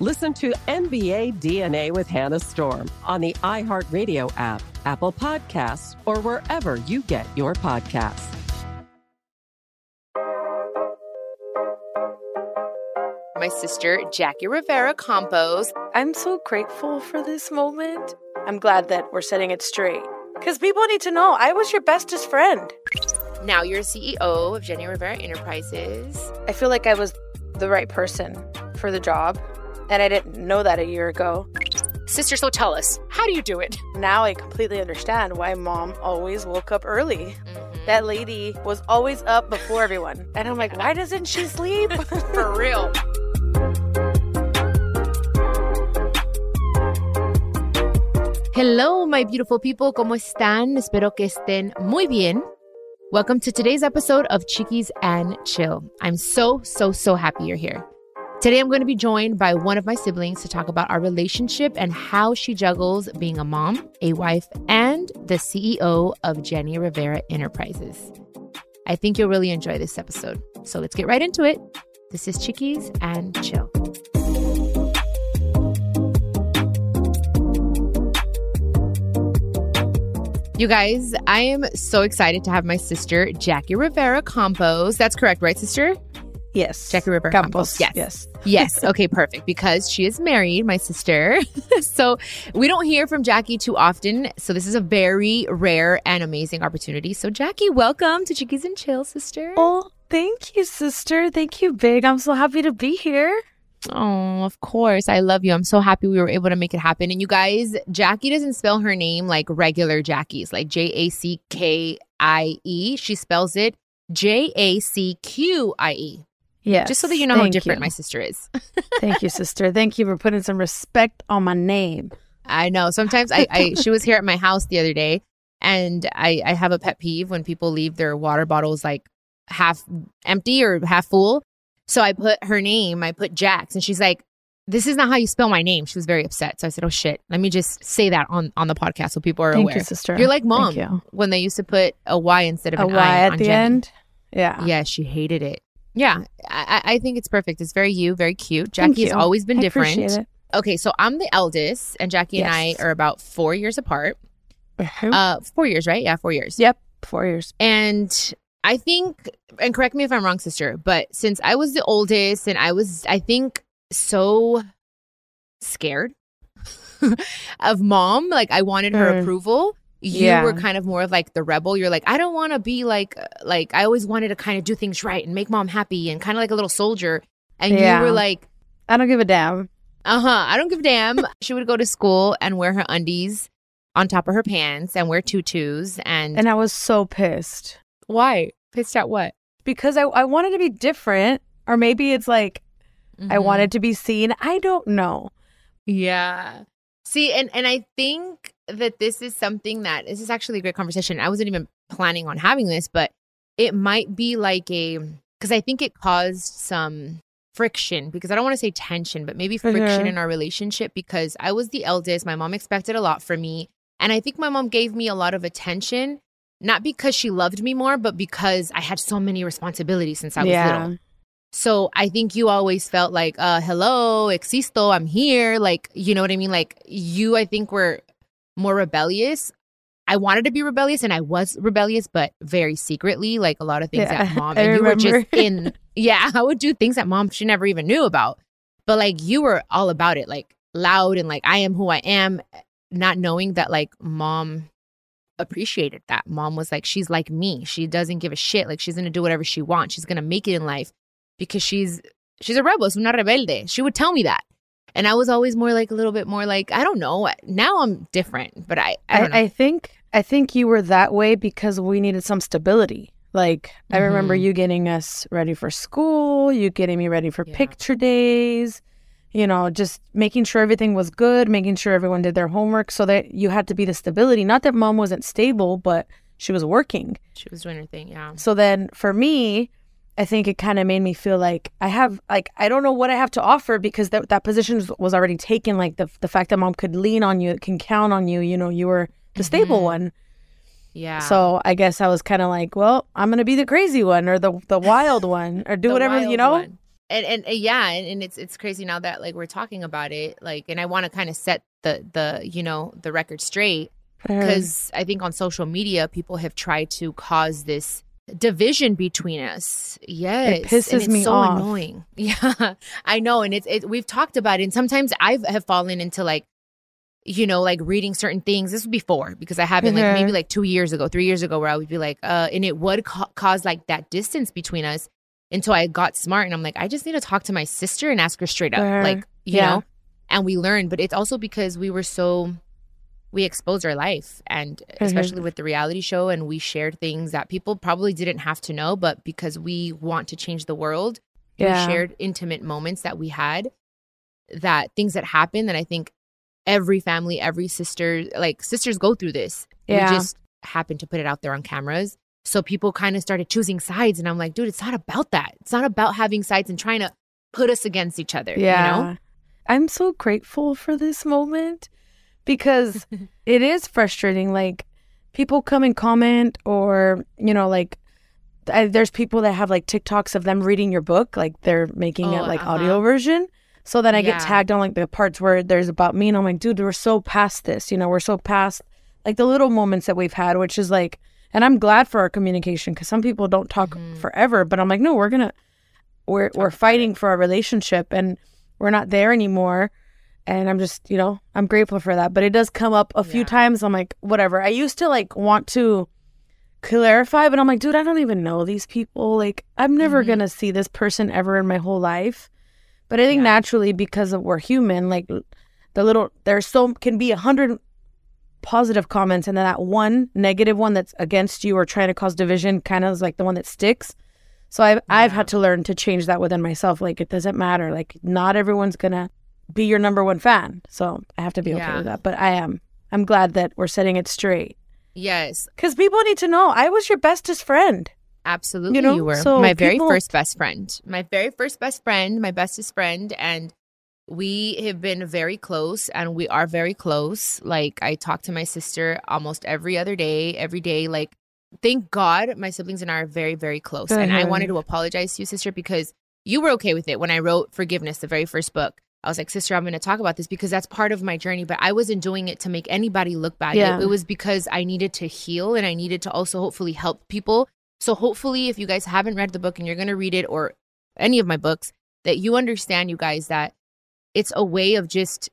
Listen to NBA DNA with Hannah Storm on the iHeartRadio app, Apple Podcasts, or wherever you get your podcasts. My sister, Jacqie Rivera Campos. I'm so grateful for this moment. I'm glad that we're setting it straight. Because people need to know I was your bestest friend. Now you're CEO of Jenni Rivera Enterprises. I feel like I was the right person for the job and I didn't know that a year ago. Sister, so tell us, how do you do it? Now I completely understand why mom always woke up early. Mm-hmm. That lady was always up before everyone. And I'm like, why doesn't she sleep? For real. Hello, my beautiful people. ¿Cómo están? Espero que estén muy bien. Welcome to today's episode of Chiquis and Chill. I'm so, so, so happy you're here. Today, I'm going to be joined by one of my siblings to talk about our relationship and how she juggles being a mom, a wife, and the CEO of Jenni Rivera Enterprises. I think you'll really enjoy this episode. So let's get right into it. This is Chiquis and Chill. You guys, I am so excited to have my sister, Jacqie Rivera Campos. That's correct, right, sister? Yes. Jacqie Rivera Campos. Campos. Yes. Yes. yes. Okay, perfect. Because she is married, my sister. so we don't hear from Jacqie too often. So this is a very rare and amazing opportunity. So, Jacqie, welcome to Chiquis and Chill, sister. Oh, thank you, sister. Thank you, Big. I'm so happy to be here. Oh, of course. I love you. I'm so happy we were able to make it happen. And you guys, Jacqie doesn't spell her name like regular Jackie's, like J A C K I E. She spells it J A C Q I E. Yeah. Just so that you know how different you. my sister is. Thank you, sister. Thank you for putting some respect on my name. I know. Sometimes I, I she was here at my house the other day and I, I have a pet peeve when people leave their water bottles like half empty or half full. So I put her name, I put Jax, and she's like, This is not how you spell my name. She was very upset. So I said, Oh shit, let me just say that on, on the podcast so people are Thank aware. You, sister. You're like mom you. when they used to put a Y instead of a an Y at on the Jenny. end. Yeah. Yeah, she hated it. Yeah, I, I think it's perfect. It's very you, very cute. Jacqie has always been I different. Okay, so I'm the eldest, and Jackie Yes. and I are about four years apart. Uh-huh. Uh, four years, right? Yeah, four years. yep. Four years. And I think, and correct me if I'm wrong, sister, but since I was the oldest, and I was, I think, so scared of mom, like I wanted her Mm. approval. You Yeah. were kind of more of like the rebel. You're like, I don't want to be like, like I always wanted to kind of do things right and make mom happy and kind of like a little soldier. And Yeah. you were like, I don't give a damn. uh huh, I don't give a damn. she would go to school and wear her undies on top of her pants and wear tutus. And, And I was so pissed why? Pissed at what? because I, I wanted to be different. Or maybe it's like I Mhm. wanted to be seen. I don't know. Yeah. See, and and I think that this is something that this is actually a great conversation. I wasn't even planning on having this, but it might be like a because I think it caused some friction because I don't want to say tension, but maybe friction Mhm. in our relationship because I was the eldest. My mom expected a lot from me. And I think my mom gave me a lot of attention, not because she loved me more, but because I had so many responsibilities since I was yeah. little. So I think you always felt like, uh, hello, existo, I'm here. Like, you know what I mean? Like, you, I think, were more rebellious. I wanted to be rebellious and I was rebellious, but very secretly, like a lot of things Yeah, that mom I and you were just in. Yeah, I would do things that mom she never even knew about. But like you were all about it, like loud and like I am who I am, not knowing that like mom appreciated that. Mom was like, she's like me. She doesn't give a shit. Like she's gonna do whatever she wants. She's gonna make it in life because she's she's a rebel. Es una rebelde. She would tell me that. And I was always more like a little bit more like, I don't know. Now I'm different, but I, I I. I think I think you were that way because we needed some stability. Like I remember Mhm. you getting us ready for school, you getting me ready for Yeah. picture days, you know, just making sure everything was good, making sure everyone did their homework so that you had to be the stability. Not that mom wasn't stable, but she was working. she was doing her thing. Yeah. So then for me, I think it kind of made me feel like I have like I don't know what I have to offer because that that position was- already taken. Like the the fact that mom could lean on you, can count on you. You know, you were the stable Mhm. one. Yeah. So I guess I was kind of like, well, I'm gonna be the crazy one or the the wild one or do whatever you know. one. And, and uh, yeah, and, and it's it's crazy now that like we're talking about it, like, and I want to kind of set the the you know the record straight because I think on social media people have tried to cause this division between us. Yes, and pisses it's me so off. annoying. Yeah, I know, and it's it, we've talked about it, and sometimes I've have fallen into like. You know, like reading certain things. This was before because I haven't like Mhm. maybe like two years ago, three years ago, where I would be like, uh, and it would ca- cause like that distance between us until I got smart and I'm like, I just need to talk to my sister and ask her straight up, Sure. like you Yeah. know, and we learned. But it's also because we were so we exposed our life and mm-hmm. especially with the reality show and we shared things that people probably didn't have to know but because we want to change the world Yeah. we shared intimate moments that we had that things that happened that i think every family every sister like sisters go through this Yeah. we just happened to put it out there on cameras so people kind of started choosing sides and i'm like dude it's not about that it's not about having sides and trying to put us against each other Yeah. you know I'm so grateful for this moment because it is frustrating. Like people come and comment, or, you know, like I, there's people that have like TikToks of them reading your book, like they're making it Oh, like uh-huh. audio version. So then I Yeah. get tagged on like the parts where there's about me, and I'm like, dude, we're so past this. You know, we're so past like the little moments that we've had, which is like, and I'm glad for our communication because some people don't talk Mhm. forever, but I'm like, no, we're gonna, we're we're fighting for our relationship, and we're not there anymore. And I'm just, you know, I'm grateful for that. But it does come up a few Yeah. times. I'm like, whatever. I used to like want to clarify, but I'm like, dude, I don't even know these people. Like, I'm never Mhm. gonna see this person ever in my whole life. But I think Yeah. naturally, because of we're human, like the little there's so can be a hundred positive comments, and then that one negative one that's against you or trying to cause division, kind of is like the one that sticks. So I've I've had to learn to change that within myself. Like it doesn't matter. Like not everyone's gonna be your number one fan. So I have to be okay Yeah. with that. But I am. I'm glad that we're setting it straight. yes Because people need to know I was your bestest friend. Absolutely, You you, were so my very people- first best friend. My very first best friend, my bestest friend, and we have been very close, and we are very close. Like I talk to my sister almost every other day, every day. Like thank God, my siblings and I are very, very close. And I wanted to apologize to you, sister, because you were okay with it when I wrote Forgiveness, the very first book. I was like, sister, I'm going to talk about this because that's part of my journey, but I wasn't doing it to make anybody look bad. It- Yeah. it was because I needed to heal and I needed to also hopefully help people so hopefully, if you guys haven't read the book and you're going to read it or any of my books, that you understand, you guys, that it's a way of just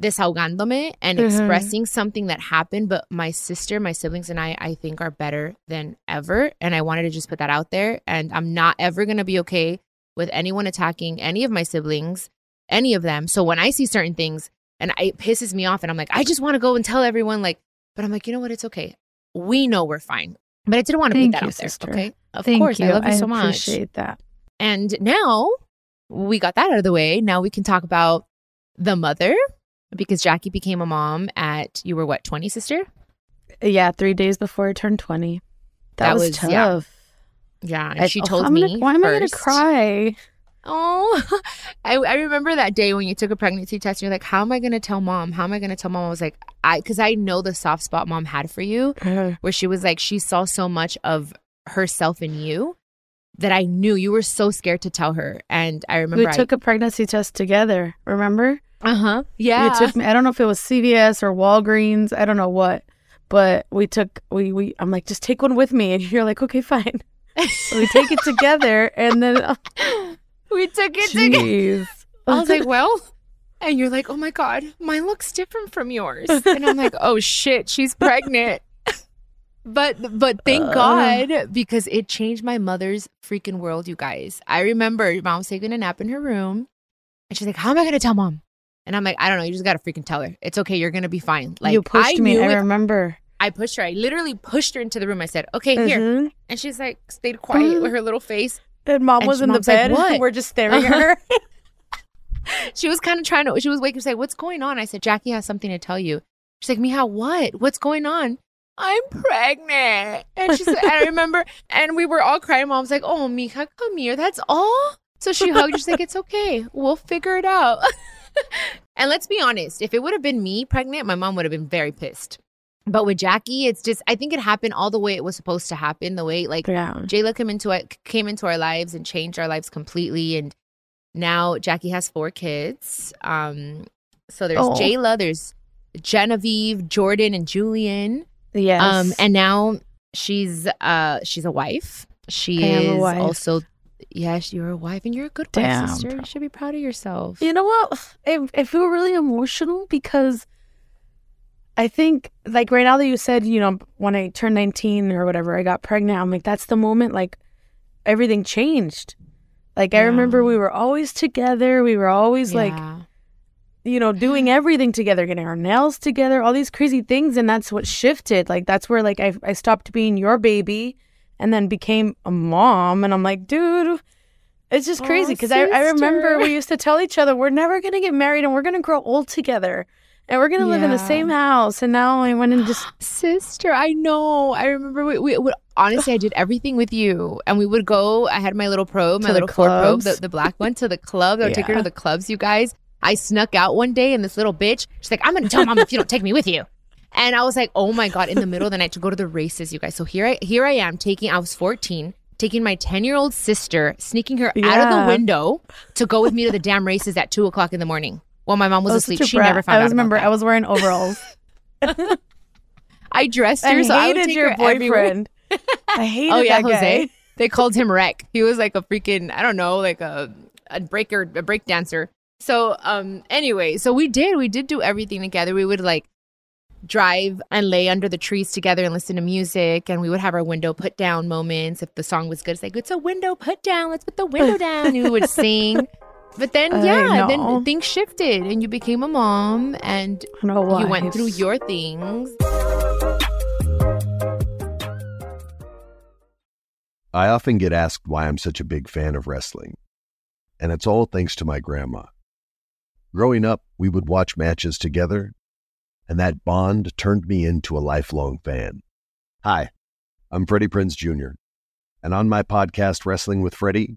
desahogándome and Mhm. expressing something that happened. But my sister, my siblings, and I, I think are better than ever. And I wanted to just put that out there. And I'm not ever going to be okay with anyone attacking any of my siblings, any of them. So when I see certain things and I- it pisses me off, and I'm like, I just want to go and tell everyone, like, but I'm like, you know what? It's okay. We know we're fine. But I didn't want to put Thank that you, out there. sister. Okay. Of Thank course. you. I love you so much. I appreciate that. And now we got that out of the way. Now we can talk about the mother because Jacqie became a mom at, you were what, 20, sister? Yeah, three days before I turned 20. That, That was, was- tough. yeah. Yeah, and I- she oh, told I'm me. gonna- why am I gonna cry? Oh, I, I remember that day when you took a pregnancy test. And you're like, "How am I going to tell mom? How am I going to tell mom?" I was like, "I," because I know the soft spot mom had for you, where she was like, she saw so much of herself in you that I knew you were so scared to tell her. And I remember We took a pregnancy test together. Remember? uh huh, yeah, You took me. I don't know if it was CVS or Walgreens. I don't know what, but we took. We we. I'm like, just take one with me, and you're like, okay, fine. So we take it together, and then oh, we took it together. I was like, well. And you're like, oh my God, mine looks different from yours. And I'm like, oh shit, she's pregnant. But but thank Uh. God because it changed my mother's freaking world, you guys. I remember your mom was taking a nap in her room and she's like, How am I gonna tell mom? And I'm like, I don't know, you just gotta freaking tell her. It's okay, you're gonna be fine. Like you pushed I me. I remember. I pushed her. I literally pushed her into the room. I said, Okay, here. Mhm. And she's like stayed quiet with her little face. And mom And was in the like, bed. "What?" We're just staring at uh-huh. her. she was kind of trying to she was waking up saying what's going on? I said jacqie has something to tell you. She's like mija what? What's going on? I'm pregnant. And she said and i remember and we were all crying. Mom's like oh mija come here. That's all? So she hugged she's like it's okay. We'll figure it out. And let's be honest if it would have been me pregnant my mom would have been very pissed but with jacqie it's just i think it happened all the way it was supposed to happen the way like yeah. Jayla came into it, came into our lives and changed our lives completely. And now Jacqie has four kids. Um, so there's Oh. Jayla, there's Genevieve, Jordan, and Julian. Yes. Um, and now she's uh she's a wife. She I is wife. also yes, you're a wife and you're a good Damn, wife, sister. bro. You should be proud of yourself. You know what? I, I feel really emotional because I think, like, right now that you said, you know, when I turned 19 or whatever, I got pregnant, I'm like, that's the moment, like, everything changed. Like, I remember we were always together. We were always, like, you know, doing everything together, getting our nails together, all these crazy things. And that's what shifted. Like, that's where, like, I, I stopped being your baby and then became a mom. And I'm like, dude, it's just crazy. Cause I, I remember we used to tell each other, we're never going to get married and we're going to grow old together and we're going to live in the same house. And now I went and just, Sister, I know. I remember we, we would honestly, I did everything with you, and we would go. I had my little probe, my little Ford probe, the, the black one, to the club. I would take her to the clubs. You guys, I snuck out one day, and this little bitch, she's like, "I'm gonna tell mom if you don't take me with you." And I was like, "Oh my god!" In the middle of the night to go to the races, you guys. So here I here I am taking. I was 14. Taking my 10 year old sister, sneaking her out of the window to go with me to the damn races at two o'clock in the morning while my mom was was asleep. She brat. never found I out. about remember. I was wearing overalls. I dressed her I so I hated your boyfriend. I hated Oh yeah, that guy. Jose. They called him Wreck. He was like a freaking I don't know, like a a breaker, a break dancer. So um anyway, so we did we did do everything together. We would like drive and lay under the trees together and listen to music and we would have our window put down moments if the song was good it's like it's a window put down let's put the window down and we would sing but then I yeah know. then things shifted and you became a mom and I you went through your things I often get asked why I'm such a big fan of wrestling, and it's all thanks to my grandma. Growing up, we would watch matches together, and that bond turned me into a lifelong fan. Hi, I'm Freddie Prinz Jr., and on my podcast, Wrestling with Freddie,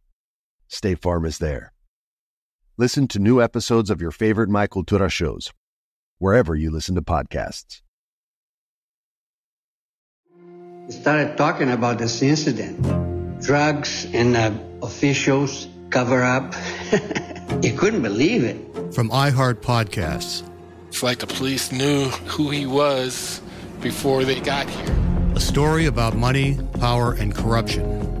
State Farm is there. Listen to new episodes of your favorite My Cultura shows, wherever you listen to podcasts. We started talking about this incident. Drugs and uh, officials cover up. you couldn't believe it. From iHeart Podcasts, It's like the police knew who he was before they got here. a story about money, power, and corruption.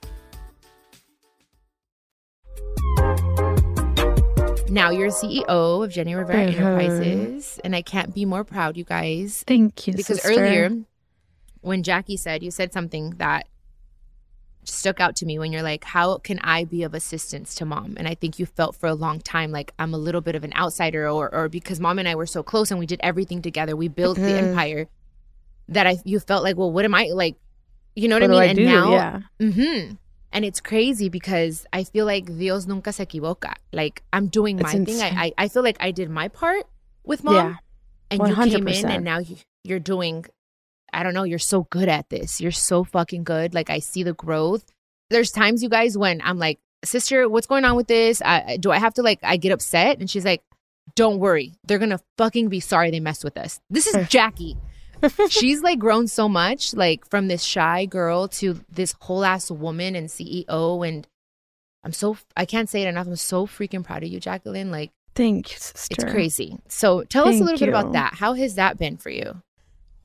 Now you're CEO of Jenni Rivera Mhm. Enterprises, and I can't be more proud, you guys. Thank you, Because sister. earlier, when Jacqie said, you said something that stuck out to me when you're like, how can I be of assistance to mom? And I think you felt for a long time like I'm a little bit of an outsider, or or because mom and I were so close and we did everything together, we built the Mhm. empire. That I you felt like, well, what am I like? You know what, What do I I mean? do? and now, Yeah. hmm And it's crazy because I feel like Dios nunca se equivoca. Like I'm doing It's my thing. I, I I feel like I did my part with mom, Yeah. and you came in and now you, you're doing. I don't know. You're so good at this. You're so fucking good. Like I see the growth. There's times you guys when I'm like, sister, what's going on with this? I, do I have to like? I get upset, and she's like, don't worry. They're gonna fucking be sorry they messed with us. This is Jacqie. She's like grown so much, like from this shy girl to this whole ass woman and CEO. And I'm so, I can't say it enough. I'm so freaking proud of you, Jacqueline. Like, Thank you, sister. it's crazy. So tell us a Thank little bit about that. How has that been for you?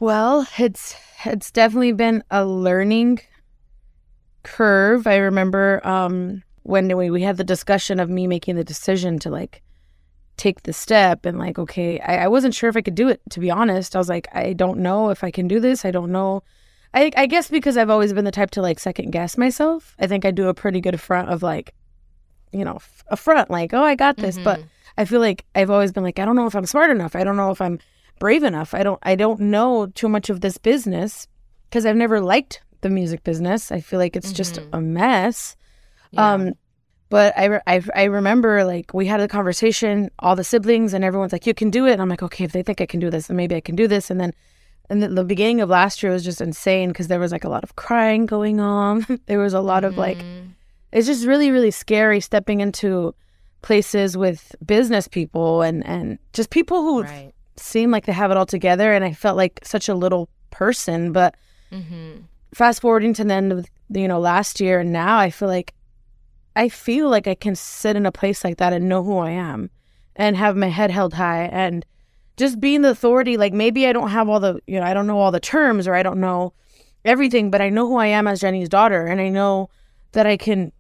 Well, it's it's definitely been a learning curve. I remember um when we, we had the discussion of me making the decision to like take the step and like okay I, I wasn't sure if i could do it to be honest. I was like i don't know if i can do this. I don't know. I, I guess because i've always been the type to like second guess myself. I think i do a pretty good front of like you know a front like oh i got this. But i feel like i've always been like i don't know if i'm smart enough. I don't know if i'm brave enough. I don't i don't know too much of this business. Because i've never liked the music business. I feel like it's just a mess. Um but I, re- I, I remember like we had a conversation, all the siblings and everyone's like, you can do it. And I'm like, okay, if they think I can do this, then maybe I can do this. And then, and then the beginning of last year was just insane because there was like a lot of crying going on. there was a lot of like, it's just really, really scary stepping into places with business people and, and just people who seem like they have it all together. And I felt like such a little person, but Mm-hmm. fast forwarding to the end of you know last year and now i feel like i feel like i can sit in a place like that and know who i am and have my head held high and just being the authority. Like maybe i don't have all the you know i don't know all the terms or i don't know everything but i know who i am as jenni's daughter and i know that i can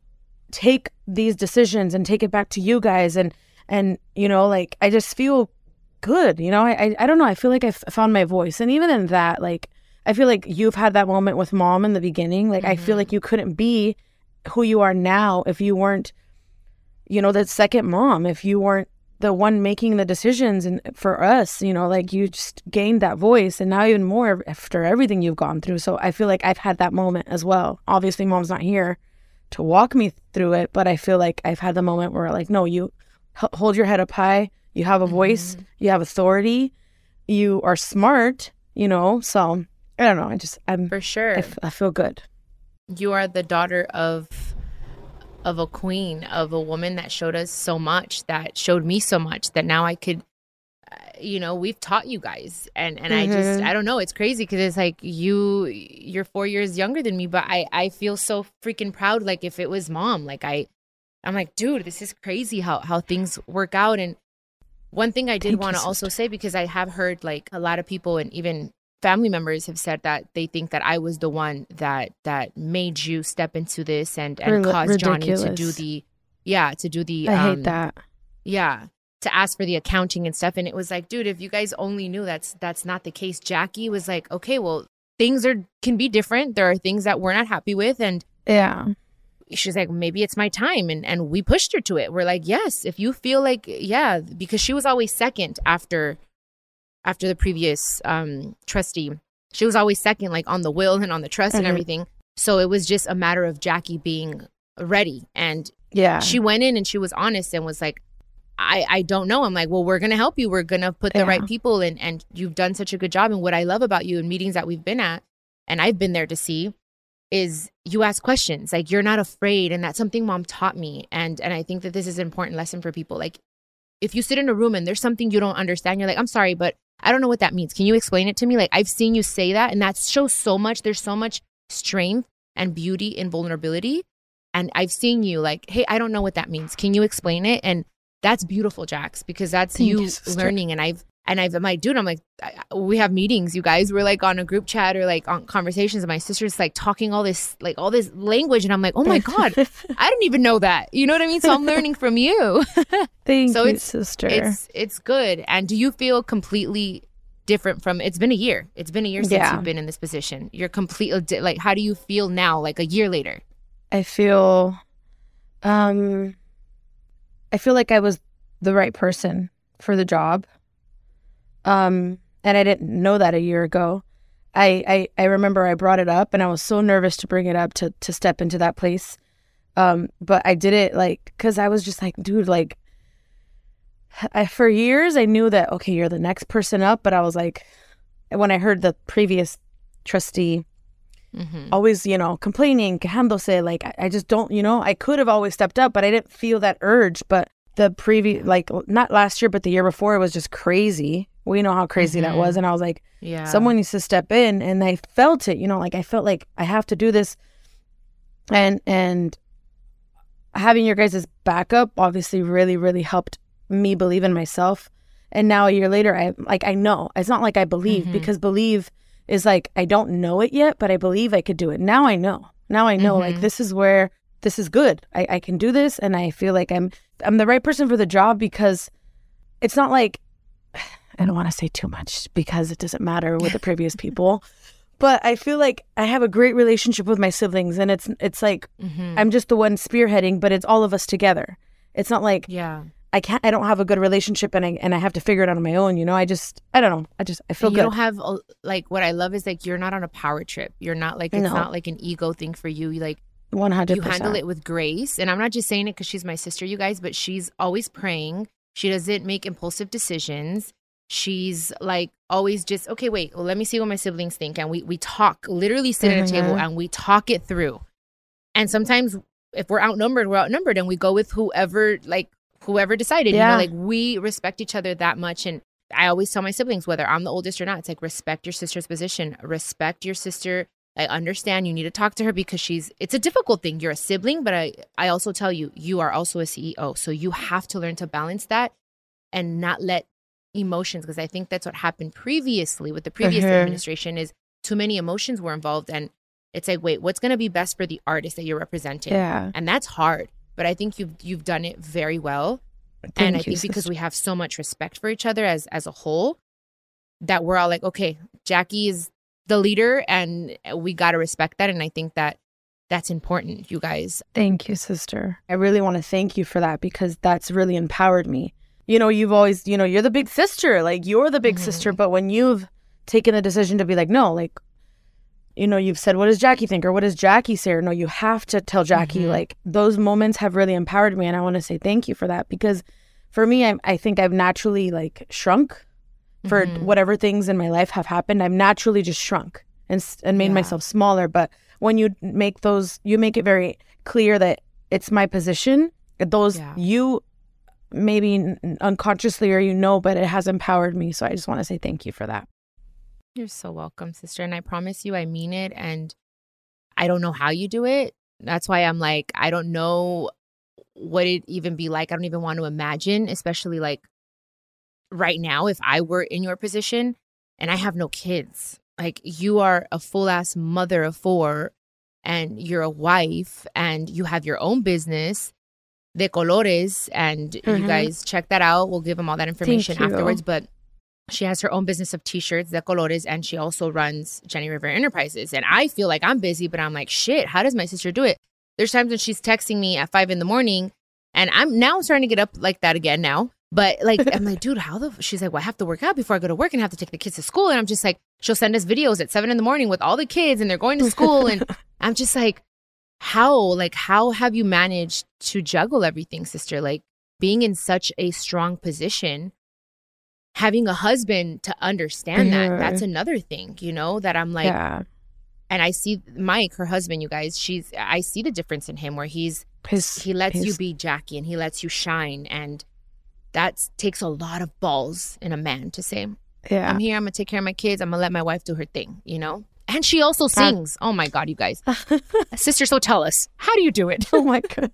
take these decisions and take it back to you guys and and you know like i just feel good you know? I i, I don't know. I feel like i found my voice. And even in that like i feel like you've had that moment with mom in the beginning. Like i feel mm-hmm. like you couldn't be who you are now if you weren't you know the second mom if you weren't the one making the decisions and for us you know like you just gained that voice and now even more after everything you've gone through. So i feel like i've had that moment as well. Obviously mom's not here to walk me through it but i feel like i've had the moment where like no you h- hold your head up high. You have a voice. Mm-hmm. You have authority. You are smart you know so i don't know. I just i'm for sure. I, f- I feel good you are the daughter of of a queen of a woman that showed us so much that showed me so much that now i could you know, we've taught you guys. And and I just Mhm. I don't know, it's crazy because it's like you you're 4 years younger than me, but I I feel so freaking proud like if it was mom, like I I'm like, dude, this is crazy how how things work out and one thing I did want to also say because I have heard like a lot of people and even family members have said that they think that I was the one that that made you step into this and and Rel- caused Johnny to do the yeah to do the I um, hate that. yeah to ask for the accounting and stuff. And it was like dude if you guys only knew that's that's not the case jacqie was like okay well things are can be different. There are things that we're not happy with. And Yeah. she's like maybe it's my time. And and we pushed her to it. We're like yes if you feel like yeah because she was always second after after the previous um trustee she was always second like on the will and on the trust and Mhm. everything so it was just a matter of jacqie being ready and Yeah. she went in and she was honest and was like I, I don't know. I'm like, well, we're gonna help you. We're gonna put the Yeah. right people in, and you've done such a good job. And what I love about you in meetings that we've been at, and I've been there to see, is you ask questions. Like you're not afraid, and that's something mom taught me. And and I think that this is an important lesson for people. Like if you sit in a room and there's something you don't understand, you're like, I'm sorry, but I don't know what that means. Can you explain it to me? Like I've seen you say that, and that shows so much. There's so much strength and beauty in vulnerability. And I've seen you like, hey, I don't know what that means. Can you explain it? And that's beautiful, Jax, because that's you, learning. And I've and I've I'm like, dude, I'm like, I, I- we have meetings, you guys. We're like on a group chat or like on conversations, and my sister's like talking all this like all this language, and I'm like, oh my god, I didn't even know that. You know what I mean? So I'm learning from you. Thank so you, it's sister. it's it's good. And do you feel completely different from? It's been a year. It's been a year since Yeah. you've been in this position. You're completely like, how do you feel now? Like a year later? I feel um I feel like I was the right person for the job. Um and I didn't know that a year ago. I I, I remember I brought it up and I was so nervous to bring it up to to step into that place. Um but I did it like cuz I was just like dude like I, for years I knew that okay you're the next person up but I was like when I heard the previous trustee Mm-hmm. always, you know, complaining, quejándose. Like, I, I just don't, you know, I could have always stepped up, but I didn't feel that urge. But the previous, like, not last year, but the year before, it was just crazy. We know how crazy that Mhm. was. And I was like, Yeah. someone needs to step in. And I felt it, you know, like, I felt like I have to do this. And, and, having your guys' backup obviously really, really helped me believe in myself. And now a year later, I like I know it's not like I believe Mhm. because believe is like I don't know it yet, but I believe I could do it. Now I know. Now I know like Mhm. this is where this is good. I, I can do this, and I feel like I'm I'm the right person for the job because it's not like I don't want to say too much because it doesn't matter with the previous people. But I feel like I have a great relationship with my siblings, and it's it's like Mhm. I'm just the one spearheading, but it's all of us together. It's not like yeah. I can't. I don't have a good relationship, and I and I have to figure it out on my own. You know, I just I don't know. I just I feel And good. you don't have like what I love is like you're not on a power trip. You're not like it's No. not like an ego thing for you. You like One hundred you handle it with grace. And I'm not just saying it because she's my sister, you guys, but she's always praying. She doesn't make impulsive decisions. She's like always just okay. Wait, well, let me see what my siblings think, and we we talk. Literally sit at a table Mhm. and we talk it through. And sometimes if we're outnumbered, we're outnumbered, and we go with whoever like whoever decided. You Yeah. know, like we respect each other that much, and I always tell my siblings, whether I'm the oldest or not, it's like respect your sister's position, respect your sister. I understand you need to talk to her because she's it's a difficult thing. You're a sibling, but I I also tell you you are also a CEO. So you have to learn to balance that and not let emotions because I think that's what happened previously with the previous Mhm. administration is too many emotions were involved and it's like wait, what's going to be best for the artist that you're representing? Yeah. And that's hard, but I think you've you've done it very well and Thank I you, think because we have so much respect for each other as as a whole, that we're all like, okay, Jacqie is the leader, and we got to respect that. And I think that that's important, you guys. Thank you, sister. I really want to thank you for that because that's really empowered me. You know, you've always, you know, you're the big sister. Like, you're the big sister. But when you've taken the decision to be like, no, like, you know, you've said, what does Jacqie think? Or what does Jacqie say? Or no, you have to tell Jacqie. Mhm. Like, those moments have really empowered me. And I want to say thank you for that because for me, I, I think I've naturally like shrunk for Mhm. whatever things in my life have happened. I've naturally just shrunk and, and made Yeah. myself smaller. But when you make those, you make it very clear that it's my position. Those Yeah. you maybe unconsciously or you know, but it has empowered me. So I just want to say thank you for that. You're so welcome, sister. And I promise you, I mean it. And I don't know how you do it. That's why I'm like, I don't know what it even be like. I don't even want to imagine, especially like right now, if I were in your position and I have no kids. Like you are a full ass mother of four and you're a wife and you have your own business de colores and Mhm. you guys check that out. We'll give them all that information afterwards but she has her own business of t-shirts de colores and she also runs jenni river enterprises. And i feel like i'm busy but i'm like shit how does my sister do it? There's times when she's texting me at five in the morning and i'm now starting to get up like that again now. But like i'm like dude how the she's like well i have to work out before i go to work and have to take the kids to school. And i'm just like she'll send us videos at seven in the morning with all the kids and they're going to school. And i'm just like how like how have you managed to juggle everything sister like being in such a strong position having a husband to understand that Mhm. that's another thing you know that i'm like yeah. and i see mike her husband you guys she's i see the difference in him where he's His, he lets you be jacqie and he lets you shine and that takes a lot of balls in a man to say Yeah. i'm here i'm gonna take care of my kids i'm gonna let my wife do her thing you know and she also That- sings oh my god you guys sister so tell us how do you do it oh my god.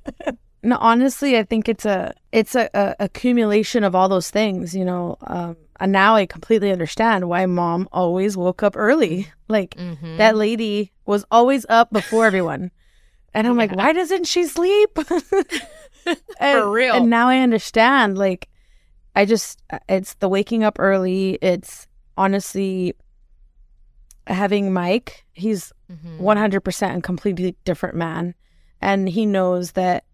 No, honestly, I think it's a it's a, a accumulation of all those things, you know. Um, and now I completely understand why mom always woke up early. Like Mhm. that lady was always up before everyone, and I'm like, why doesn't she sleep? and, real. And now I understand. Like, I just it's the waking up early. It's honestly having Mike. He's Mm-hmm. 100% a completely different man. And he knows that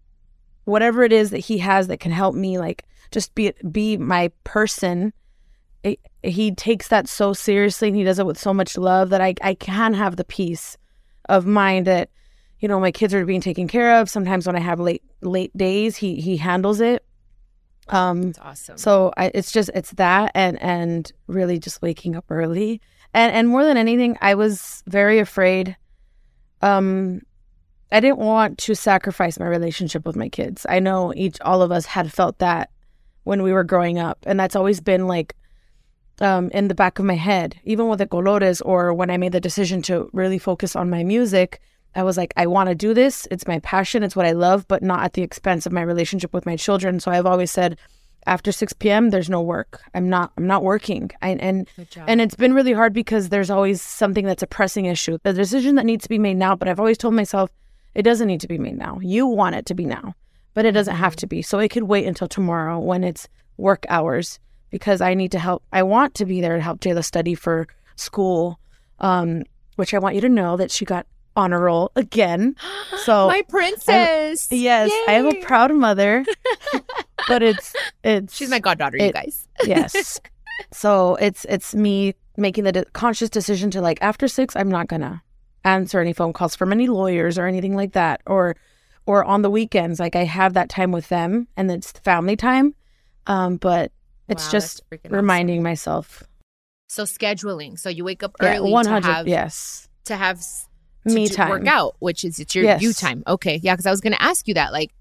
whatever it is that he has that can help me, like just be be my person, it, he takes that so seriously and he does it with so much love that I, I can have the peace of mind that, you know, my kids are being taken care of. Sometimes when I have late late days, he he handles it. Um That's awesome. so I, it's just it's that and and really just waking up early and and more than anything i was very afraid um i didn't want to sacrifice my relationship with my kids. I know each all of us had felt that when we were growing up and that's always been like um in the back of my head. Even with the colores or when i made the decision to really focus on my music i was like i want to do this. It's my passion. It's what i love but not at the expense of my relationship with my children. So i've always said after 6 p.m there's no work. I'm not i'm not working. I, and and it's been really hard because there's always something that's a pressing issue. The decision that needs to be made now but i've always told myself it doesn't need to be made now. You want it to be now but it doesn't have to be. So it could wait until tomorrow when it's work hours because i need to help i want to be there to help jayla study for school um which i want you to know that she got honor roll again. So my princess! Yes i am a proud mother but it's it's she's my goddaughter you guys. Yes. So it's it's me making the de- conscious decision to like after six i'm not gonna answer any phone calls from any lawyers or anything like that or or on the weekends like i have that time with them and it's family time um but it's Wow, just reminding myself. So scheduling. So you wake up yeah early 100 to have yes. to have Me time. work out which is it's your Yes. you time okay yeah because i was gonna ask you that like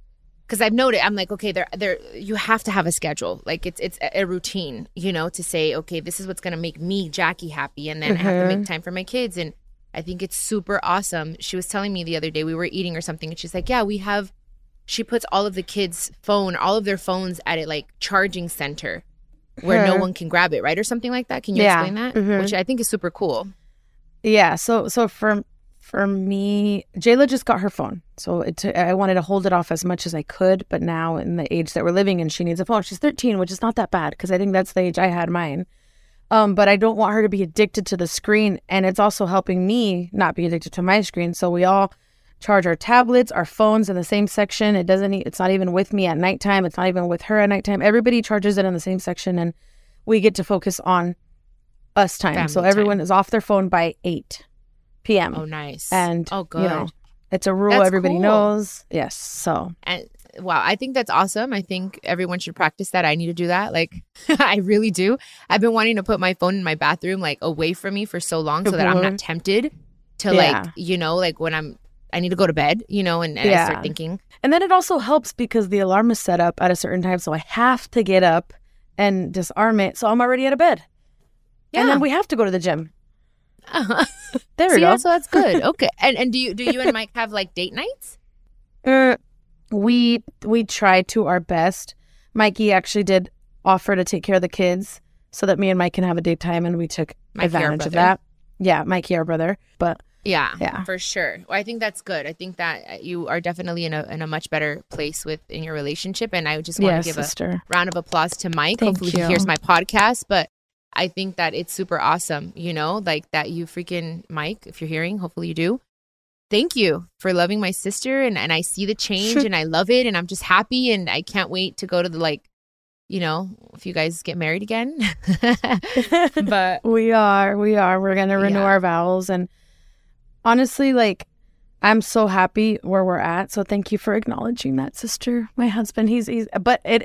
because i've noted i'm like okay there there you have to have a schedule like it's it's a, routine you know to say okay this is what's gonna make me jacqie happy and then i have to make time for my kids and i think it's super awesome she was telling me the other day we were eating or something and she's like yeah we have she puts all of the kids phone all of their phones at a like charging center where no one can grab it right or something like that can you Yeah. explain that Mhm. which i think is super cool Yeah, so so for for me, Jayla just got her phone, so it I wanted to hold it off as much as I could. But now, in the age that we're living in, she needs a phone. She's 13, which is not that bad because I think that's the age I had mine. Um, but I don't want her to be addicted to the screen, and it's also helping me not be addicted to my screen. So we all charge our tablets, our phones in the same section. It doesn't. e- It's not even with me at nighttime. It's not even with her at nighttime. Everybody charges it in the same section, and we get to focus on us time. so Family everyone is off their phone by eight p.m. oh nice and oh good you know, it's a rule That's everybody cool. knows. Yes, so And wow, I think that's awesome. I think everyone should practice that. I need to do that. Like, I really do. I've been wanting to put my phone in my bathroom, like away from me for so long, so that I'm not tempted to Yeah. like, you know, like when I'm I need to go to bed, you know, and, and I start thinking. And then it also helps because the alarm is set up at a certain time. So I have to get up and disarm it. So I'm already out of bed. Yeah. And then we have to go to the gym. Uh-huh. There we go. so that's good. Okay. And and do you do you and Mike have like date nights? Uh, we we tried to our best. Mikey actually did offer to take care of the kids so that me and Mike can have a date time, and we took Mikey, advantage of that. Yeah, Mikey, our brother. But Yeah, Yeah. for sure. Well, I think that's good. I think that uh, you are definitely in a in a much better place with in your relationship, and I just want to give sister. a round of applause to Mike. Thank Hopefully, you. he hears my podcast, but. I think that it's super awesome, you know, like that you freaking Mike, if you're hearing, hopefully you do. Thank you for loving my sister and, and I see the change and I love it and I'm just happy and I can't wait to go to the like, you know, if you guys get married again. but we are, we are. We're gonna renew Yeah. our vows, and honestly, like, I'm so happy where we're at. So thank you for acknowledging that, sister. My husband, he's he's, but it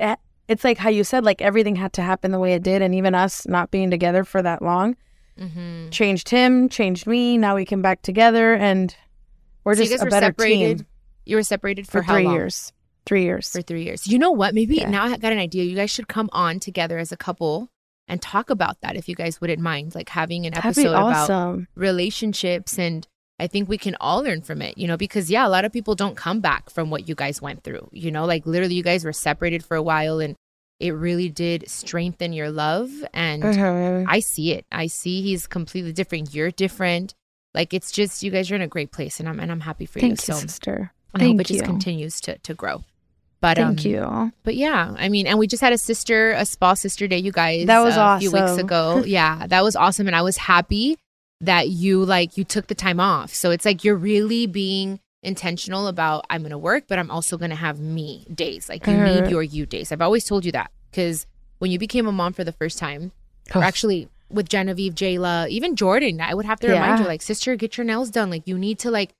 it's like how you said, like everything had to happen the way it did, and even us not being together for that long Mhm. changed him, changed me. Now we came back together, and we're So you just guys a were better separated team. You were separated for, For three long? years. Three years. For three years. You know what? Maybe Yeah. now I got an idea. You guys should come on together as a couple and talk about that if you guys wouldn't mind, like having an episode about awesome. relationships and I think we can all learn from it, you know, because yeah, a lot of people don't come back from what you guys went through. You know, like literally you guys were separated for a while and it really did strengthen your love and Mhm. I see it. I see he's completely different. You're different. Like it's just you guys are in a great place and I'm and I'm happy for Thank you. you, So sister. I hope Thank it just continues to to grow. But Thank um, you. But yeah, I mean, and we just had a sister, a spa sister day, you guys. That was uh, a few weeks ago. yeah, that was awesome, and I was happy that you like you took the time off. So it's like you're really being intentional about I'm gonna work, but I'm also gonna have me days. Like you need your you days. I've always told you that because when you became a mom for the first time, or Oh. actually with Genevieve, Jayla, even Jordan, I would have to remind you, like, sister, get your nails done. Like you need to like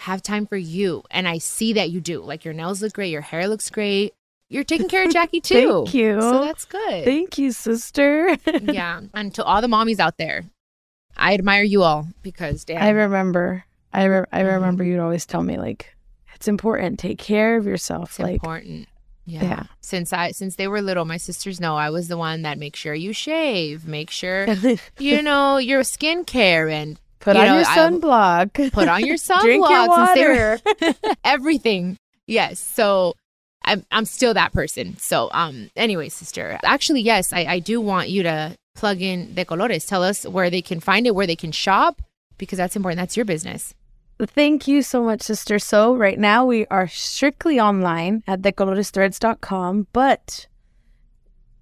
have time for you. And I see that you do. Like your nails look great, your hair looks great. You're taking care of Jacqie too. Thank you. So that's good. Thank you, sister. yeah. And to all the mommies out there, I admire you all because damn. I remember. I re- I Mm-hmm. remember you'd always tell me like it's important. Take care of yourself. it's like important. Yeah. Yeah. Since I since they were little, my sisters know I was the one that make sure you shave, make sure you know your skincare and put on know, your I- sunblock. put on your sunblock. Drink your water. were- everything. Yes. So I'm I'm still that person. So um anyway, sister. Actually, yes, I, I do want you to plug in De Colores. Tell us where they can find it, where they can shop, because that's important. That's your business. Thank you so much, sister. So right now we are strictly online at decoloresthreads.com, but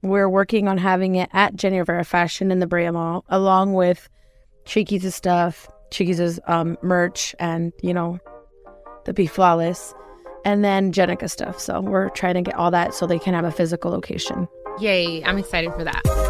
we're working on having it at Jenni Rivera Fashion in the Brea Mall, along with Chiquis' stuff, Chiquis' um, merch, and you know, the Be Flawless, and then Jenicka stuff. So we're trying to get all that so they can have a physical location. Yay. I'm excited for that.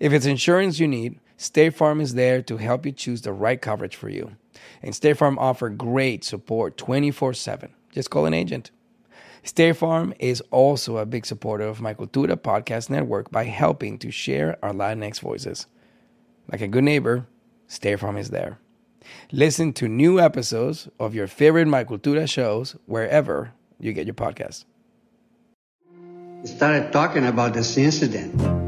If it's insurance you need, State Farm is there to help you choose the right coverage for you. And State Farm offer great support 24/7. Just call an agent. State Farm is also a big supporter of my Cultura podcast network by helping to share our Latinx voices. Like a good neighbor, State Farm is there. Listen to new episodes of your favorite My Cultura shows wherever you get your podcasts. started talking about this incident.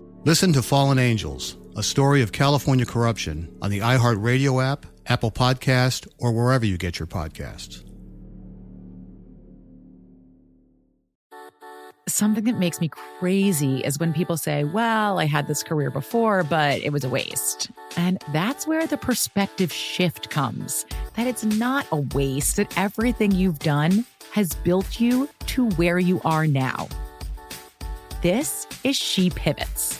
Listen to Fallen Angels, a story of California corruption on the iHeartRadio app, Apple Podcast, or wherever you get your podcasts. Something that makes me crazy is when people say, Well, I had this career before, but it was a waste. And that's where the perspective shift comes that it's not a waste, that everything you've done has built you to where you are now. This is She Pivots,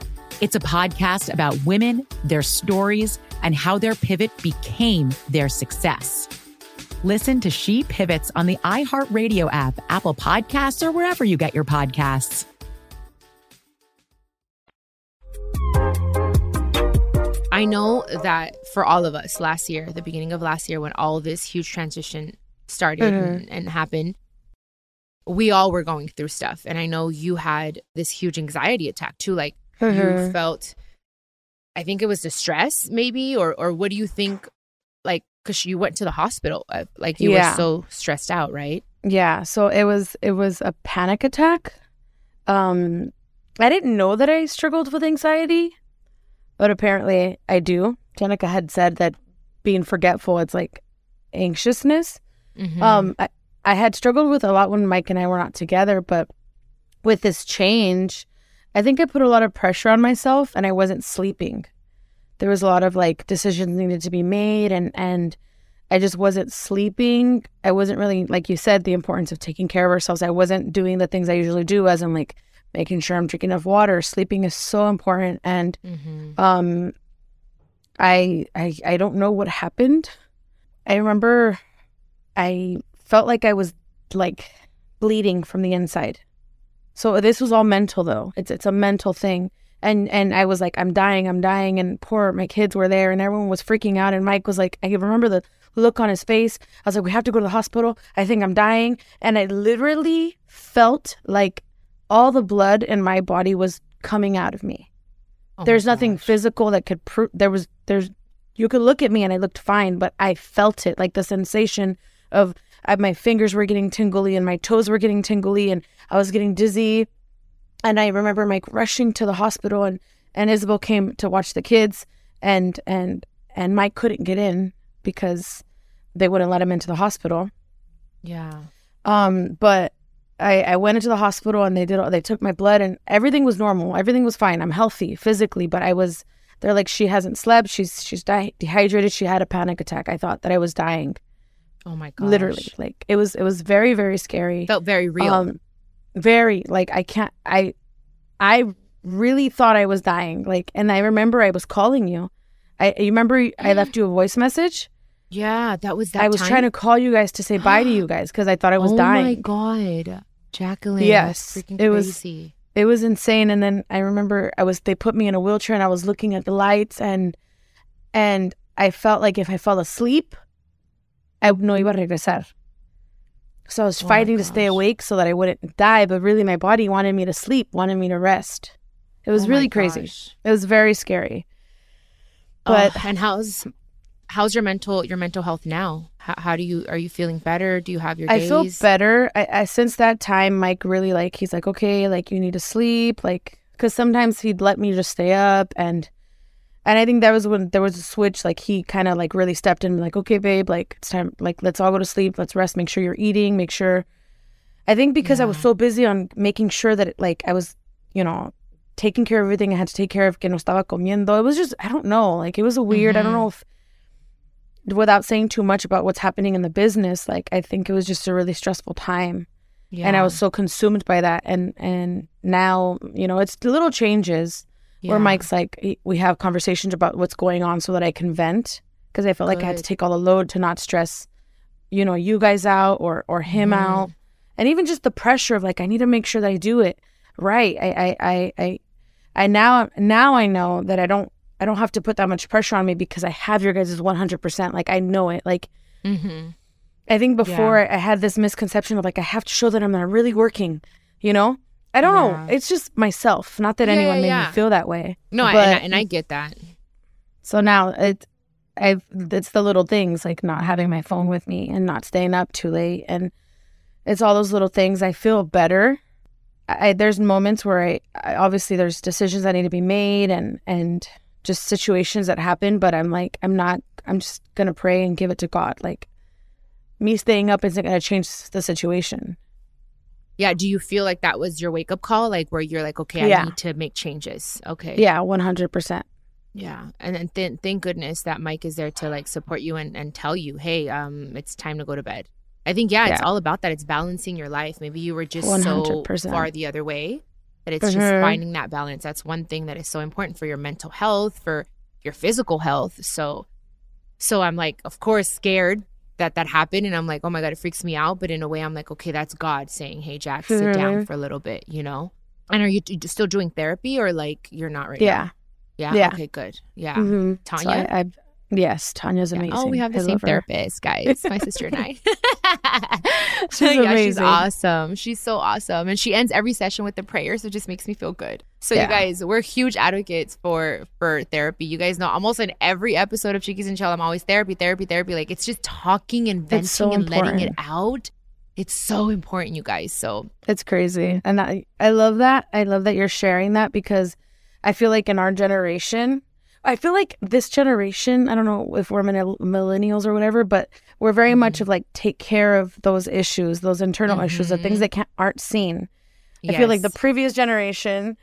It's a podcast about women, their stories, and how their pivot became their success. Listen to She Pivots on the iHeartRadio app, Apple Podcasts, or wherever you get your podcasts. I know that for all of us last year, the beginning of last year, when all this huge transition started Mhm. and, and happened, we all were going through stuff. And I know you had this huge anxiety attack too. Like you Mhm. felt, I think it was the stress, maybe, or or what do you think? Like, because you went to the hospital, uh, like you Yeah. were so stressed out, right? Yeah, so it was it was a panic attack. Um I didn't know that I struggled with anxiety, but apparently I do. Jenicka had said that being forgetful it's like anxiousness. Mhm. Um I, I had struggled with a lot when Mike and I were not together, but with this change, I think I put a lot of pressure on myself and I wasn't sleeping. There was a lot of like decisions needed to be made and and I just wasn't sleeping. I wasn't really like you said the importance of taking care of ourselves. I wasn't doing the things I usually do as in like making sure I'm drinking enough water. Sleeping is so important and Mm-hmm. um I I I don't know what happened. I remember I felt like I was like bleeding from the inside. So this was all mental though. It's it's a mental thing. And and I was like, I'm dying, I'm dying, and poor my kids were there and everyone was freaking out and Mike was like I remember the look on his face. I was like, We have to go to the hospital. I think I'm dying. And I literally felt like all the blood in my body was coming out of me. Oh there's nothing physical that could prove there was there's you could look at me and I looked fine, but I felt it like the sensation of I, my fingers were getting tingly and my toes were getting tingly and I was getting dizzy. And I remember Mike rushing to the hospital and and Isabel came to watch the kids and and and Mike couldn't get in because they wouldn't let him into the hospital. Yeah. Um, but I, I went into the hospital and they did they took my blood and everything was normal. Everything was fine. I'm healthy physically, but I was they're like she hasn't slept. She's she's di- dehydrated. She had a panic attack. I thought that I was dying. Oh my god. Literally, like it was it was very very scary. Felt very real. Um, very like I can't I I really thought I was dying. Like and I remember I was calling you. I you remember I left you a voice message. yeah, that was that. I was time? trying to call you guys to say bye to you guys because I thought I was oh dying. Oh my god, Jacqueline. Yes, freaking it was- it was insane and then i remember i was they put me in a wheelchair and i was looking at the lights and and i felt like if i fell asleep i no iba a regresar so i was Oh fighting to stay awake so that i wouldn't die but really my body wanted me to sleep wanted me to rest it was Oh really crazy gosh. it was very scary But and how's how's your mental your mental health now? How, how do you are you feeling better? Do you have your I days? feel better. I, I since that time, Mike really like he's like, okay, like you need to sleep, like because sometimes he'd let me just stay up, and and I think that was when there was a switch. Like he kind of like really stepped in, like, okay, babe, like it's time, like let's all go to sleep, let's rest, make sure you're eating, make sure. I think because I was so busy on making sure that it, like I was, you know, taking care of everything I had to take care of, que no estaba comiendo. It was just I don't know, like it was a weird. I don't know mm-hmm. if without saying too much about what's happening in the business, like I think it was just a really stressful time. And I was so consumed by that and and now, you know, it's little changes Yeah. where Mike's like we have conversations about what's going on so that I can vent because I felt like I had to take all the load to not stress you know, you guys out or or him Mhm. out. And even just the pressure of like I need to make sure that I do it right. I I I I, I now now I know that I don't I don't have to put that much pressure on me because I have your guys' 100%. Like I know it. Like Mm-hmm. I think before I had this misconception of like I have to show that I'm not really working, you know? I don't know. It's just myself. Not that Yeah, anyone yeah, made yeah. me feel that way. No, I- but and, I, and I get that. so now it I've it's the little things like not having my phone with me and not staying up too late and it's all those little things I feel better. I, I there's moments where I, I obviously there's decisions that need to be made and and just situations that happen, but I'm like I'm not I'm just gonna pray and give it to God. Like me staying up isn't gonna change the situation. Yeah. Do you feel like that was your wake up call? Like where you're like, okay, I Yeah. need to make changes. Okay. Yeah, one hundred percent. Yeah. And then th- thank goodness that Mike is there to like support you and, and tell you, hey, um, it's time to go to bed. I think, yeah, it's all about that. It's balancing your life. Maybe you were just so 100%. far the other way that it's just Mhm. finding that balance. That's one thing that is so important for your mental health, for your physical health. So, so I'm like, of course, scared that that happened. And I'm like, oh my God, it freaks me out. But in a way, I'm like, okay, that's God saying, hey, Jack, sit down Mhm. for a little bit, you know? And are you t- still doing therapy or like you're not right Yeah. now? Yeah. Yeah. Okay, good. Yeah. Mhm. So Tanya? I, I've yes, Tanya's Yeah. amazing. Oh, we have the I same therapist, guys. My sister and I. She's yeah, she's awesome. She's so awesome. And she ends every session with a prayer, so it just makes me feel good. So Yeah. you guys, we're huge advocates for for therapy. You guys know almost in every episode of Chiquis and Chill, I'm always therapy, therapy, therapy. Like it's just talking and venting so and letting it out. It's so important, you guys. So It's crazy. And I, I love that. I love that you're sharing that because I feel like in our generation, I feel like this generation, I don't know if we're millennials or whatever, but we're very much Mm-hmm. of like take care of those issues, those internal issues, the things that can't, aren't seen. I feel like the previous generation,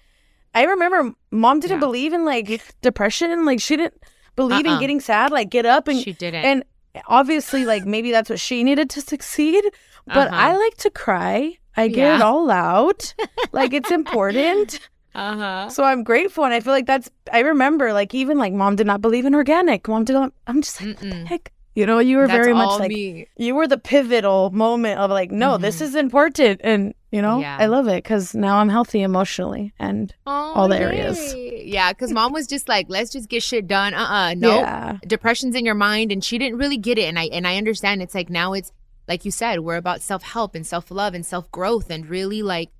I remember mom didn't believe in like depression. Like she didn't believe Uh-uh. in getting sad, like get up and She didn't. And obviously, like maybe that's what she needed to succeed. But Uh-huh. I like to cry. I get it all out. like it's important. Uh-huh. So I'm grateful, and I feel like that's. I remember, like even like mom did not believe in organic. Mom did not. I'm just like, what the heck? You know, you were That's very much like me. you were the pivotal moment of like, no, this is important, and you know, Yeah. I love it because now I'm healthy emotionally and all the areas. Yeah, because mom was just like, let's just get shit done. Uh uh no. Yeah. Depression's in your mind and she didn't really get it. And I and I understand it's like now it's like you said, we're about self help and self love and self growth and really like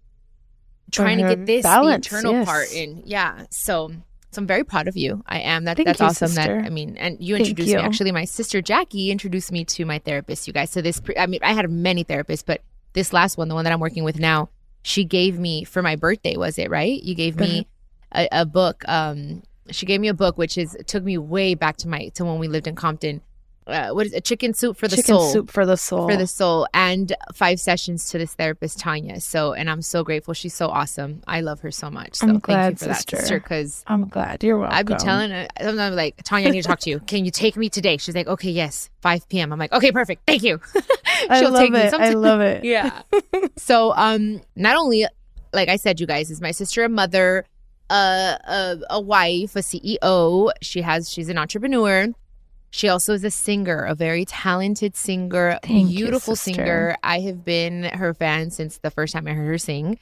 trying to get this Balance, the internal yes. part in. Yeah. So so I'm very proud of you. I am. That Thank that's you, awesome. sister. That I mean, and you Thank introduced you. me. Actually, my sister Jacqie introduced me to my therapist. You guys. So this, pre- I mean, I had many therapists, but this last one, the one that I'm working with now, she gave me for my birthday. Was it right? You gave me a, a book. Um, she gave me a book, which is took me way back to my to when we lived in Compton. Uh, what is it? Chicken soup for the Chicken soul. soup for the soul. For the soul, and five sessions to this therapist Tanya. So, and I'm so grateful. She's so awesome. I love her so much. So, I'm thank glad, you for that, sister. sister. Because I'm glad you're welcome. I've been telling her, sometimes like, Tanya, I need to talk to you. Can you take me today? She's like, okay, yes, 5 p.m. I'm like, okay, perfect. Thank you. I She'll love take me. it. I love it. yeah. so, um, not only, like I said, you guys, is my sister a mother, uh, a, a wife, a CEO. She has, she's an entrepreneur. She also is a singer, a very talented singer, Thank beautiful sister. singer. I have been her fan since the first time I heard her sing.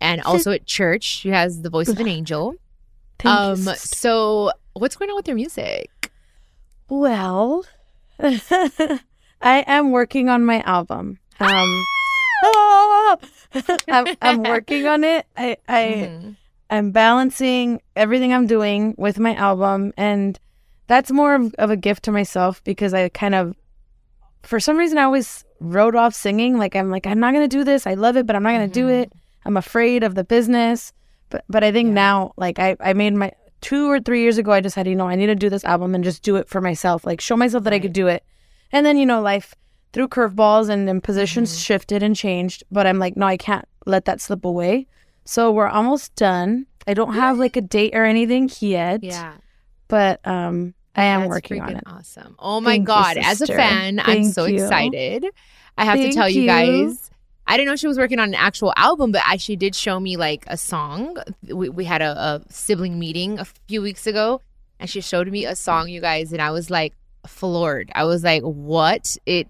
And also at church, she has the voice of an angel. Thank um, sister. so what's going on with your music? Well, I am working on my album. Um, ah! I'm, I'm working on it. I, I, Mm-hmm. I'm balancing everything I'm doing with my album, and that's more of, of a gift to myself because I kind of, for some reason, I always wrote off singing. Like I'm like I'm not gonna do this. I love it, but I'm not gonna do Mm-hmm. it. I'm afraid of the business. But but I think now, like I I made my two or three years ago, I decided you know I need to do this album and just do it for myself. Like show myself that I could do it, and then you know life threw curveballs and then positions Mm-hmm. shifted and changed. But I'm like no, I can't let that slip away. So we're almost done. I don't have like a date or anything yet. Yeah. But um I am That's working on it. Awesome. Oh my Thank you, God. As a fan, I'm so you. excited. I have Thank to tell you you. guys, I didn't know she was working on an actual album, but I, she did show me like a song. We, we had a, a sibling meeting a few weeks ago, and she showed me a song, you guys, and I was like floored. I was like, what? It.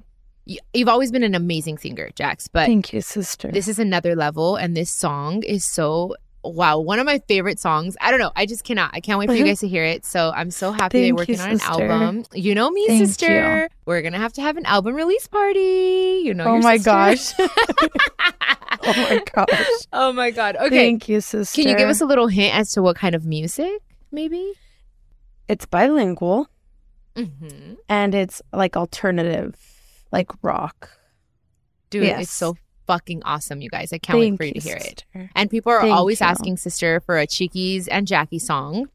You've always been an amazing singer, Jax, but Thank you, sister. this is another level, and this song is so wow, one of my favorite songs. I don't know, I just cannot. I can't wait for you guys to hear it. So I'm so happy they're Thank you, working on an album. You know me, Thank sister. you. We're gonna have to have an album release party. You know, oh my sister. gosh. oh my gosh. oh my god. Okay, Thank you, sister. can you give us a little hint as to what kind of music, maybe? It's bilingual Mm-hmm. and it's like alternative, like rock. Dude, Yes. it's so fucking awesome, you guys. I can't wait for you to hear it. And people are Thank always you. asking sister for a Chiquis and Jacqie song.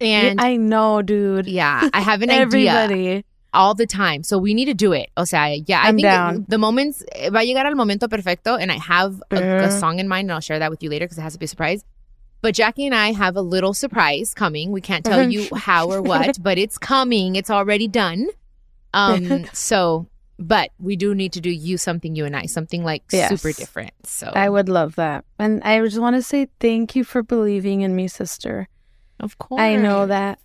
And I know, dude. Yeah, I have an idea all the time. So we need to do it. O sea, yeah, I I'm think down. the moments va a llegar al momento perfecto, and I have a, a song in mind, and I'll share that with you later because it has to be a surprise. But Jacqie and I have a little surprise coming. We can't tell you how or what, but it's coming. It's already done. Um, so, but we do need to do you something, you and I, something like Yes. super different. So I would love that. And I just want to say thank you for believing in me, sister. Of course. I know that.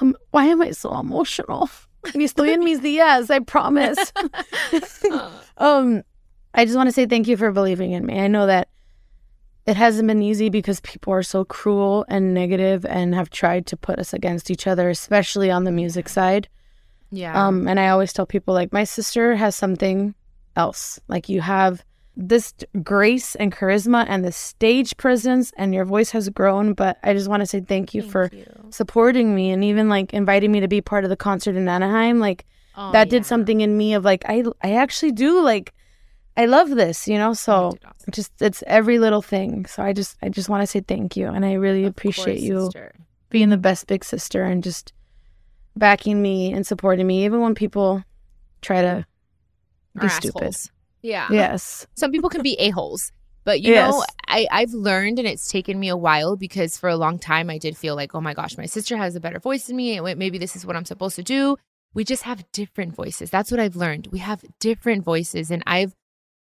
Um, why am I so emotional? Estoy en mis días, I promise. um, I just want to say thank you for believing in me. I know that it hasn't been easy because people are so cruel and negative and have tried to put us against each other, especially on the music side. Yeah. Um, and I always tell people like my sister has something else. Like you have this grace and charisma and the stage presence and your voice has grown, but I just want to say thank you for supporting me and even like inviting me to be part of the concert in Anaheim. Like Oh, that did something in me of like I I actually do like I love this, you know? So just it's every little thing. So I just I just want to say thank you and I really appreciate course, you sister. being the best big sister and just backing me and supporting me even when people try to be stupid. assholes. Yeah. Yes. Some people can be a-holes. But you know, I, I've learned and it's taken me a while because for a long time I did feel like, oh my gosh, my sister has a better voice than me. and Maybe this is what I'm supposed to do. We just have different voices. That's what I've learned. We have different voices. And I've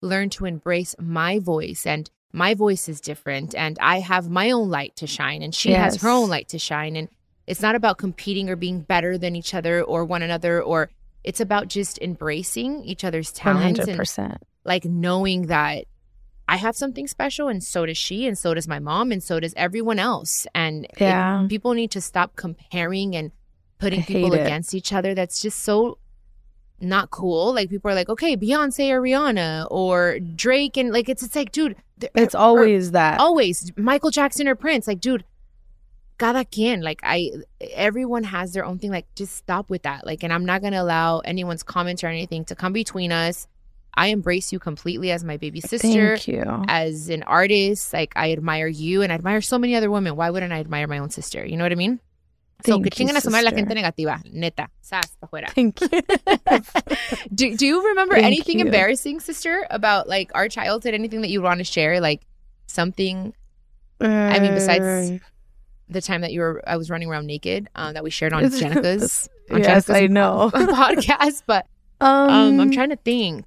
learned to embrace my voice and my voice is different. And I have my own light to shine and she has her own light to shine. And it's not about competing or being better than each other or one another or it's about just embracing each other's talents 100%. like knowing that I have something special and so does she and so does my mom and so does everyone else. And it- Yeah. people need to stop comparing and putting people it. against each other. That's just so not cool. Like people are like, okay, Beyonce or Rihanna or Drake and like it's it's like, dude, It's always that. always Michael Jackson or Prince. Like, dude, cada quien. Like I everyone has their own thing. Like just stop with that. Like, and I'm not gonna allow anyone's comments or anything to come between us. I embrace you completely as my baby sister. Thank you. As an artist, like I admire you and I admire so many other women. Why wouldn't I admire my own sister? You know what I mean? So Thank que you, a la gente negativa. Neta. Sas pa fuera. Thank you. Do, do you remember Thank anything you. embarrassing, sister, about like our childhood? Anything that you want to share? Like something I mean, besides Uh, the time that you were, I was running around naked uh, that we shared on Jenicka's, on yes, Jenicka's I know. podcast. But um, um, I'm trying to think.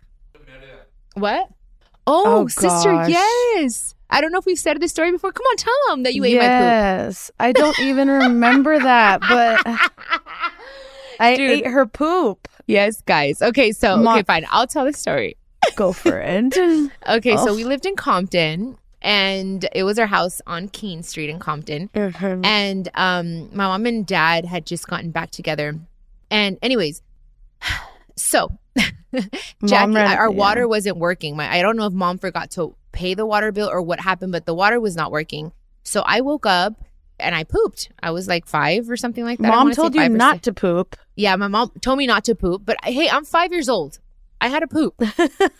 What? Oh, Oh, sister, gosh. yes. I don't know if we've said this story before. Come on, tell them that you ate my poop. yes, I don't even remember that, but I Dude. ate her poop. Yes, guys. Okay, so Ma- okay, fine. I'll tell the story. Go for it. Okay, so Oh. we lived in Compton, and it was our house on Keene Street in Compton. Mhm. And um, my mom and dad had just gotten back together. And anyways, so Jacqie, ran- our yeah. water wasn't working. My I don't know if mom forgot to pay the water bill or what happened, but the water was not working. So I woke up and I pooped. I was like five or something like that. Mom told you not to poop. Yeah, my mom told me not to poop, but hey, I'm five years old. I had a poop.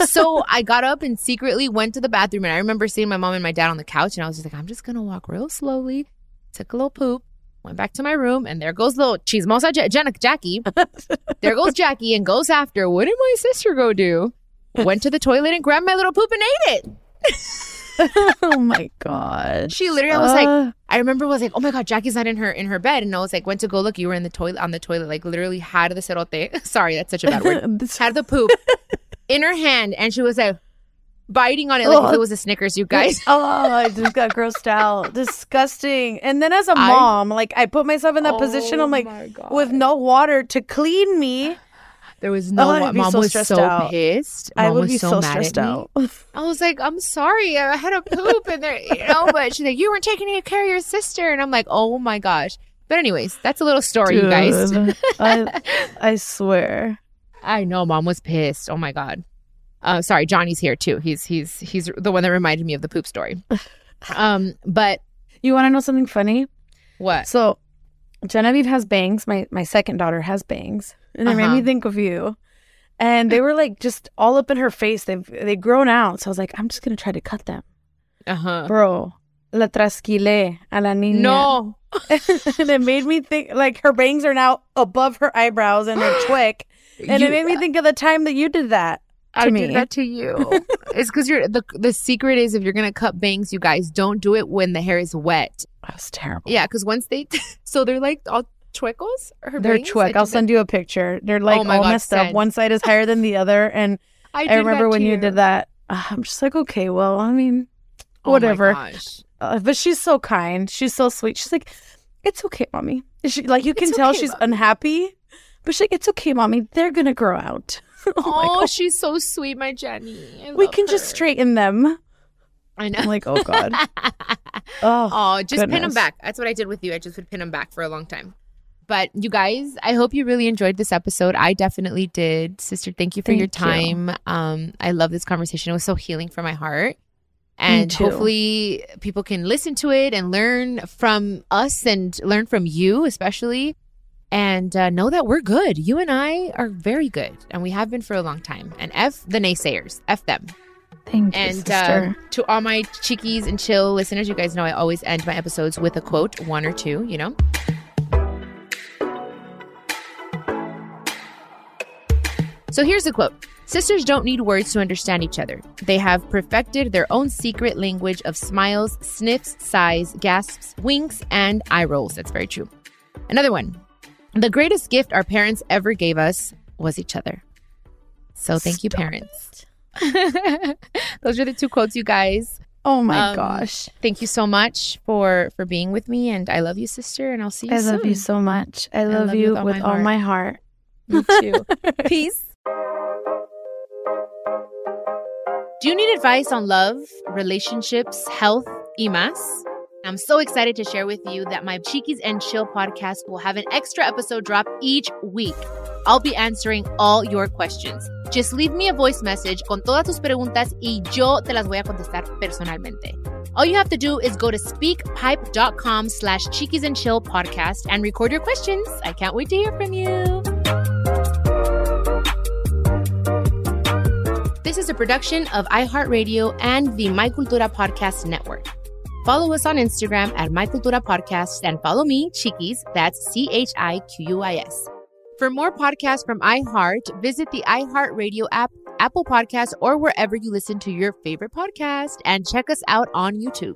so I got up and secretly went to the bathroom. And I remember seeing my mom and my dad on the couch. And I was just like, I'm just going to walk real slowly. Took a little poop, went back to my room. And there goes little chismosa Ja- Jenna- Jacqie. there goes Jacqie and goes after. What did my sister go do? Went to the toilet and grabbed my little poop and ate it. oh my god. She literally, I was Uh. like, I remember was like, oh my god, Jacqie's not in her in her bed, and I was like, went to go look. You were in the toilet on the toilet, like literally had the cerote. Sorry, that's such a bad word. had the poop in her hand, and she was like biting on it like if it was a Snickers. You guys. oh, I just got grossed out. Disgusting. And then as a I- mom, like I put myself in that position. I'm Oh like, with no water to clean me. There was no. Oh, I'd wa- be mom so was stressed so out. pissed. I would was be so, so mad stressed at me. out. I was like, I'm sorry, I had a poop in there, you know. But she's like, you weren't taking care of your sister, and I'm like, oh my gosh. But anyways, that's a little story, you guys. I, I swear. I know, mom was pissed. Oh my god. Uh, sorry, Johnny's here too. He's he's he's the one that reminded me of the poop story. Um, but You want to know something funny? what? So, Genevieve has bangs. My my second daughter has bangs, and it made Uh-huh. me think of you. And they were like just all up in her face. They've they grown out. So I was like, I'm just gonna try to cut them, Uh huh. bro. La trasquilé a la niña. No. and it made me think like her bangs are now above her eyebrows and her twick. And You- it made me think of the time that you did that I me. did that to you. it's because you're the the secret is if you're gonna cut bangs, you guys don't do it when the hair is wet. That was terrible. Yeah, because once they so they're like all twickles. Her They're bangs? twick. I'll send you a picture. They're like Oh all God, messed up. One side is higher than the other. And I I, remember when you you. did that. uh, I'm just like, okay, well, I mean, Oh whatever. gosh. Uh, but she's so kind. She's so sweet. She's like, it's okay, mommy. She, like you can It's tell okay, she's mommy. unhappy, but she's like, it's okay, mommy. They're gonna grow out. Oh, "Oh, she's so sweet, my Jenny. I we can just straighten them. I know. I'm like, oh god. Oh, Oh, just pin them back. That's what I did with you. I just would pin them back for a long time. But you guys, I hope you really enjoyed this episode. I definitely did. Sister, thank you for your Thank you. time. Um, I love this conversation. It was so healing for my heart. And hopefully people can listen to it and learn from us and learn from you, especially. And uh, know that we're good. You and I are very good. And we have been for a long time. And F the naysayers. F them. Thank you, And uh, to all my Chiquis and Chill listeners, you guys know I always end my episodes with a quote, one or two, you know? So here's the quote Sisters don't need words to understand each other. They have perfected their own secret language of smiles, sniffs, sighs, gasps, winks, and eye rolls. That's very true. Another one The greatest gift our parents ever gave us was each other. So thank you, parents. Those are the two quotes, you guys. oh my Um, gosh. Thank you so much for for being with me, and I love you, sister. And I'll see you I soon. love you so much. I love, love you with all, my, heart. Me too. Peace. Do you need advice on love, relationships, health, y más? I'm so excited to share with you that my Chiquis and Chill podcast will have an extra episode drop each week. I'll be answering all your questions. Just leave me a voice message con todas tus preguntas y yo te las voy a contestar personalmente. All you have to do is go to speakpipe.com slash chiquis and chill podcast and record your questions. I can't wait to hear from you. This is a production of iHeartRadio and the My Cultura Podcast Network. Follow us on Instagram at My Cultura Podcast and follow me, Chiquis, that's C H I Q U I S. For more podcasts from iHeart, visit the iHeartRadio app, Apple Podcasts, or wherever you listen to your favorite podcast, and check us out on YouTube.